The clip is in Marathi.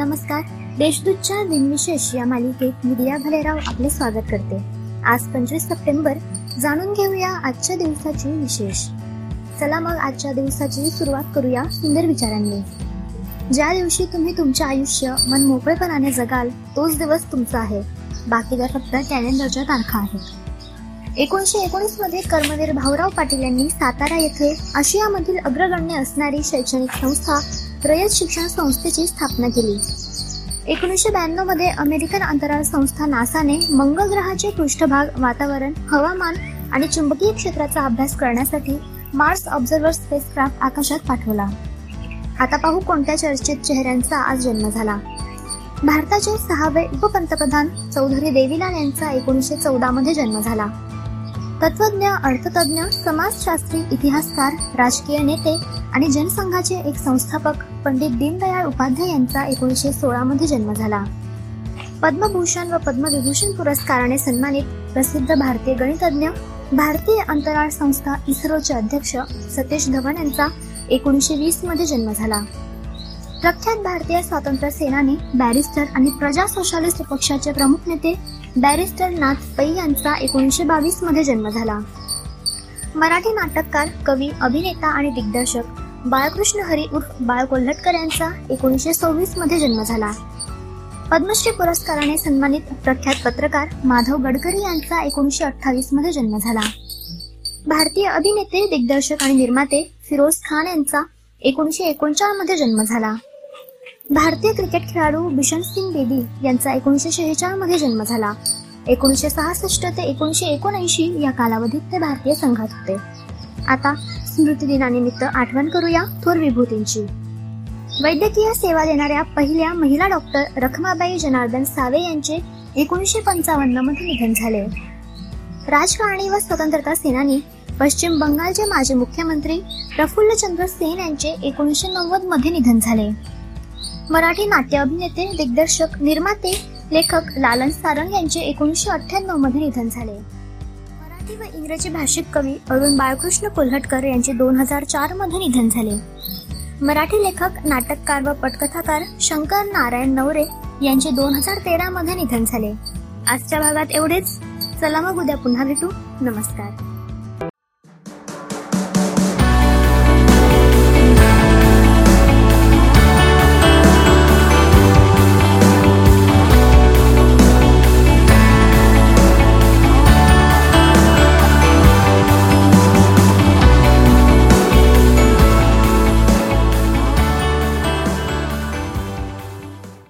देशदूतच्या दिनविशेष या मालिकेत मीडिया भलेराव आपले स्वागत करते. आज पंचवीस सप्टेंबर जाणून घेऊया आजच्या दिवसाची विशेष. चला मग आजच्या दिवसाची सुरुवात करूया सुंदर विचारांनी. ज्या दिवशी तुम्ही तुमचे आयुष्य मन मोकळेपणाने जगाल तोच दिवस तुमचा आहे. बाकीच्या फक्त कॅलेंडरच्या तारखा आहेत. एकोणीसशे एकोणीसमध्ये कर्मवीर भाऊराव पाटील यांनी सातारा येथे आशियामधील अग्रगण्य असणारी शैक्षणिक संस्था रयत शिक्षण संस्थेची स्थापना केली. एकोणीसशे ब्याण्णवमध्ये अमेरिकन अंतराळ संस्था नासाने मंगळ ग्रहाचे पृष्ठभाग वातावरण हवामान आणि चुंबकीय क्षेत्राचा अभ्यास करण्यासाठी मार्स ऑब्झर्व्हर स्पेसक्राफ्ट आकाशात पाठवला. आता पाहू कोणत्या चर्चित चेहऱ्यांचा आज जन्म झाला. भारताचे सहावे उपपंतप्रधान चौधरी देवीलाल यांचा एकोणीसशे चौदा मध्ये जन्म झाला. तत्वज्ञ अर्थतज्ञ समाजशास्त्री इतिहासकार राजकीय नेते आणि जनसंघाचे एक संस्थापक पंडित दीनदयाळ उपाध्याय यांचा एकोणीसशे सोळा मध्ये जन्म झाला. पद्मभूषण व पद्मविभूषण पुरस्काराने सन्मानित प्रसिद्ध भारतीय गणितज्ञ भारतीय अंतराळ संस्था इस्रोचे अध्यक्ष सतीश धवन यांचा एकोणीसशे वीसमध्ये जन्म झाला. प्रख्यात भारतीय स्वातंत्र्य सेनानी बॅरिस्टर आणि प्रजा सोशालिस्ट पक्षाचे प्रमुख नेते बॅरिस्टर नाथ पै यांचा एकोणीसशे बावीसमध्ये जन्म झाला. मराठी नाटककार कवी अभिनेता आणि दिग्दर्शक बाळकृष्ण हरी उर्फ बाळ कोल्हटकर यांचा एकोणीसशे सव्वीसमध्ये जन्म झाला. पद्मश्री पुरस्काराने सन्मानित प्रख्यात पत्रकार माधव गडकरी यांचा एकोणीसशे अठ्ठावीसमध्ये जन्म झाला. भारतीय अभिनेते दिग्दर्शक आणि निर्माते फिरोज खान यांचा एकोणीसशे एकोणचाळमध्ये जन्म झाला. भारतीय क्रिकेट खेळाडू बिशन सिंग बेदी यांचा एकोणीसशे शेहेचाळीसमध्ये जन्म झाला. एकोणीसशे सहासष्ट ते एकोणीसशे एकोणऐंशी या कालावधीत ते भारतीय संघात होते. आता स्मृती दिनानिमित्त आठवण करूया थोर विभूतींची. वैद्यकीय सेवा देणाऱ्या पहिल्या महिला डॉक्टर रखमाबाई जनार्दन सावे यांचे एकोणीसशे पंचावन्नमध्ये निधन झाले. राजकारणी व स्वतंत्रता सेनानी पश्चिम बंगालचे माजी मुख्यमंत्री प्रफुल्लचंद्र सेन यांचे एकोणीसशे नव्वदमध्ये निधन झाले. मराठी नाट्य अभिनेते दिग्दर्शक निर्माते लेखक लालन सारंग यांचे एकोणीसशे अठ्ठ्याण्णवमध्ये निधन झाले. मराठी व इंग्रजी भाषिक कवी अरुण बाळकृष्ण कोल्हटकर यांचे दोन हजार चारमध्ये निधन झाले. मराठी लेखक नाटककार व पटकथाकार शंकर नारायण नवरे यांचे दोन हजार तेरा मध्ये निधन झाले. आजच्या भागात एवढेच. चला मग उद्या पुन्हा भेटू. नमस्कार.